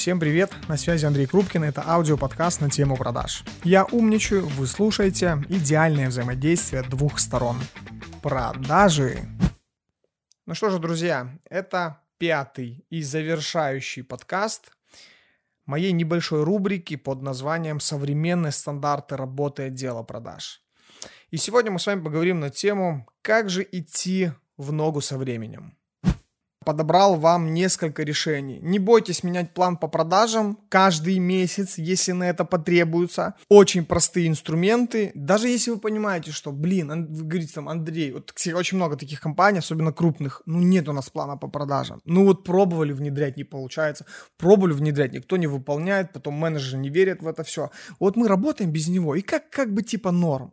Всем привет, на связи Андрей Крупкин, это аудиоподкаст на тему продаж. Я умничаю, вы слушаете идеальное взаимодействие двух сторон. Продажи. Ну что же, друзья, это пятый и завершающий подкаст моей небольшой рубрики под названием «Современные стандарты работы отдела продаж». И сегодня мы с вами поговорим на тему «Как же идти в ногу со временем?» Подобрал вам несколько решений. Не бойтесь менять план по продажам каждый месяц, если на это потребуется. Очень простые инструменты. Даже если вы понимаете, что, блин, вы говорите там, Андрей, вот очень много таких компаний, особенно крупных, ну нет у нас плана по продажам. Ну вот пробовали внедрять, не получается. Пробовали внедрять, никто не выполняет, потом менеджеры не верят в это все. Вот мы работаем без него, и как, как бы типа норм.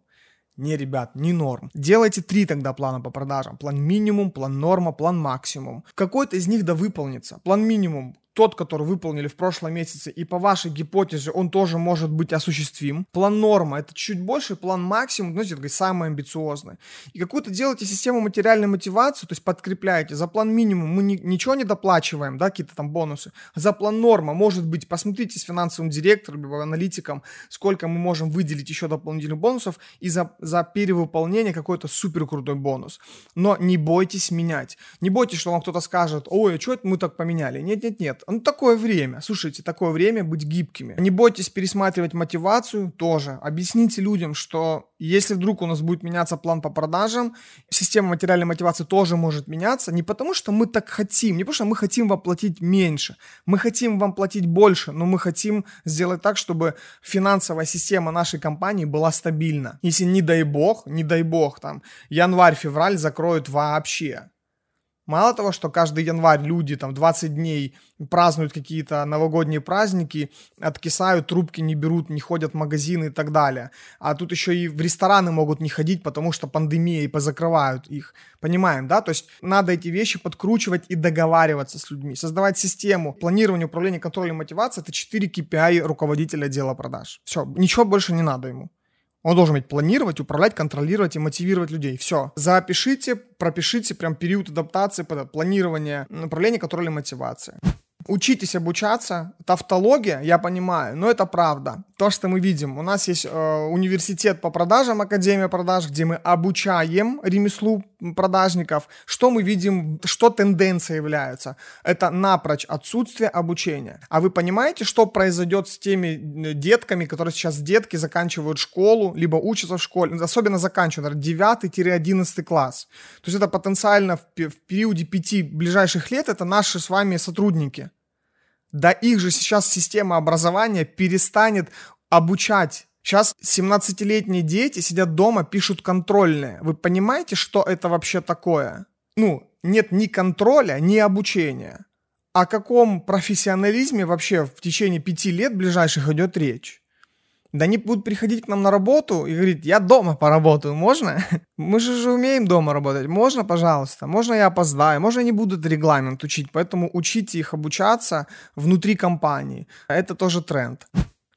Не, ребят, не норм. Делайте три тогда плана по продажам. План минимум, план норма, план максимум. Какой-то из них да выполнится. План минимум тот, который выполнили в прошлом месяце, и по вашей гипотезе он тоже может быть осуществим. План норма – это чуть больше, план максимум, знаете, это самый амбициозный. И какую-то делаете систему материальной мотивации, то есть подкрепляете. За план минимум мы ни, ничего не доплачиваем, да, какие-то там бонусы. За план норма, может быть, посмотрите с финансовым директором, либо аналитиком, сколько мы можем выделить еще дополнительных бонусов, и за, за перевыполнение какой-то супер крутой бонус. Но не бойтесь менять. Не бойтесь, что вам кто-то скажет, ой, а что это мы так поменяли? Нет-нет-нет, ну, такое время. Слушайте, такое время быть гибкими. Не бойтесь пересматривать мотивацию тоже. Объясните людям, что если вдруг у нас будет меняться план по продажам, система материальной мотивации тоже может меняться. Не потому, что мы так хотим, не потому, что мы хотим вам платить меньше. Мы хотим вам платить больше, но мы хотим сделать так, чтобы финансовая система нашей компании была стабильна. Если не дай бог, не дай бог, там, январь-февраль закроют вообще Мало того, что каждый январь люди там 20 дней празднуют какие-то новогодние праздники, откисают, трубки не берут, не ходят в магазины и так далее. А тут еще и в рестораны могут не ходить, потому что пандемия и позакрывают их. Понимаем, да? То есть надо эти вещи подкручивать и договариваться с людьми. Создавать систему планирования, управления, контроля и мотивации – это 4 KPI руководителя отдела продаж. Все, ничего больше не надо ему. Он должен уметь планировать, управлять, контролировать и мотивировать людей. Все. Запишите, пропишите прям период адаптации, планирования, направления, контроля, мотивации учитесь обучаться. Тавтология, я понимаю, но это правда. То, что мы видим. У нас есть э, университет по продажам, Академия продаж, где мы обучаем ремеслу продажников. Что мы видим, что тенденция является? Это напрочь отсутствие обучения. А вы понимаете, что произойдет с теми э, детками, которые сейчас детки заканчивают школу, либо учатся в школе, особенно заканчивают 9-11 класс. То есть это потенциально в, в периоде пяти ближайших лет это наши с вами сотрудники. Да их же сейчас система образования перестанет обучать. Сейчас 17-летние дети сидят дома, пишут контрольные. Вы понимаете, что это вообще такое? Ну, нет ни контроля, ни обучения. О каком профессионализме вообще в течение пяти лет ближайших идет речь? Да они будут приходить к нам на работу и говорить, я дома поработаю, можно? Мы же же умеем дома работать, можно, пожалуйста? Можно я опоздаю? Можно они будут регламент учить? Поэтому учите их обучаться внутри компании. Это тоже тренд.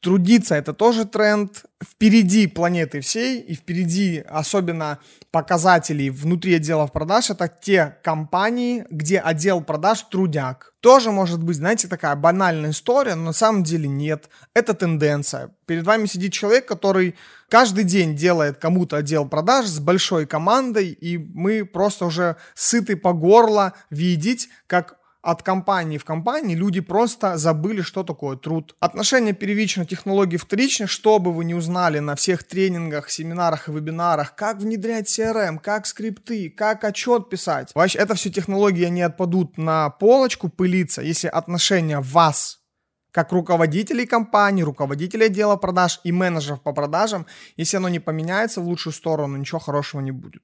Трудиться это тоже тренд. Впереди планеты всей и впереди особенно показателей внутри отделов продаж это те компании, где отдел продаж трудяк. Тоже может быть, знаете, такая банальная история, но на самом деле нет. Это тенденция. Перед вами сидит человек, который каждый день делает кому-то отдел продаж с большой командой, и мы просто уже сыты по горло видеть, как от компании в компании люди просто забыли, что такое труд. Отношение первично, технологии вторично, что бы вы не узнали на всех тренингах, семинарах и вебинарах, как внедрять CRM, как скрипты, как отчет писать. Вообще, это все технологии не отпадут на полочку пылиться, если отношение вас как руководителей компании, руководителей отдела продаж и менеджеров по продажам, если оно не поменяется в лучшую сторону, ничего хорошего не будет.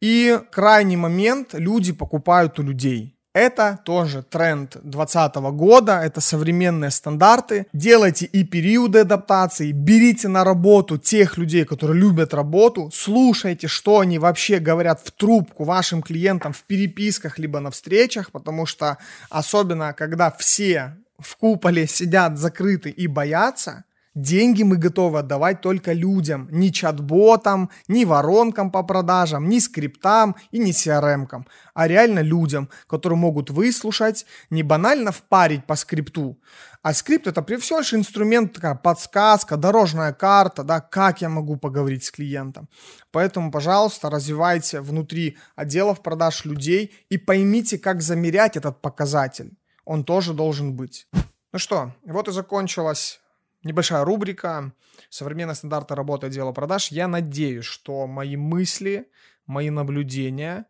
И крайний момент, люди покупают у людей. Это тоже тренд 2020 года, это современные стандарты. Делайте и периоды адаптации, берите на работу тех людей, которые любят работу, слушайте, что они вообще говорят в трубку вашим клиентам в переписках либо на встречах, потому что особенно когда все в куполе сидят закрыты и боятся, Деньги мы готовы отдавать только людям, не чат-ботам, не воронкам по продажам, не скриптам и не CRM-кам, а реально людям, которые могут выслушать, не банально впарить по скрипту, а скрипт это при всего лишь инструмент, такая подсказка, дорожная карта, да, как я могу поговорить с клиентом. Поэтому, пожалуйста, развивайте внутри отделов продаж людей и поймите, как замерять этот показатель. Он тоже должен быть. Ну что, вот и закончилась небольшая рубрика «Современные стандарты работы отдела продаж». Я надеюсь, что мои мысли, мои наблюдения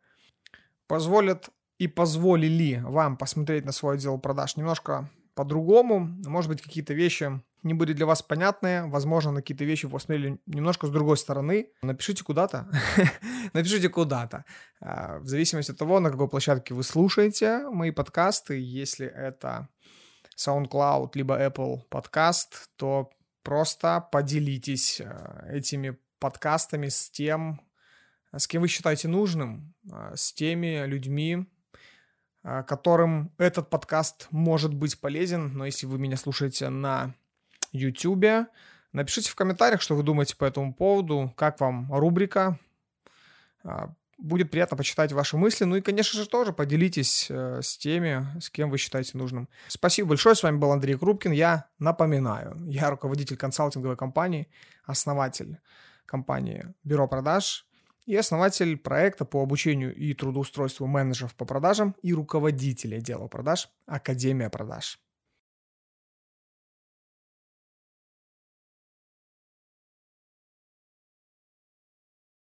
позволят и позволили вам посмотреть на свой отдел продаж немножко по-другому. Может быть, какие-то вещи не были для вас понятны. Возможно, на какие-то вещи посмотрели немножко с другой стороны. Напишите куда-то. Напишите куда-то. А, в зависимости от того, на какой площадке вы слушаете мои подкасты. Если это SoundCloud, либо Apple подкаст, то просто поделитесь э, этими подкастами с тем, с кем вы считаете нужным, э, с теми людьми, э, которым этот подкаст может быть полезен. Но если вы меня слушаете на YouTube, напишите в комментариях, что вы думаете по этому поводу, как вам рубрика, Будет приятно почитать ваши мысли. Ну и, конечно же, тоже поделитесь э, с теми, с кем вы считаете нужным. Спасибо большое. С вами был Андрей Крупкин. Я напоминаю, я руководитель консалтинговой компании, основатель компании Бюро продаж и основатель проекта по обучению и трудоустройству менеджеров по продажам и руководителя отдела продаж Академия продаж.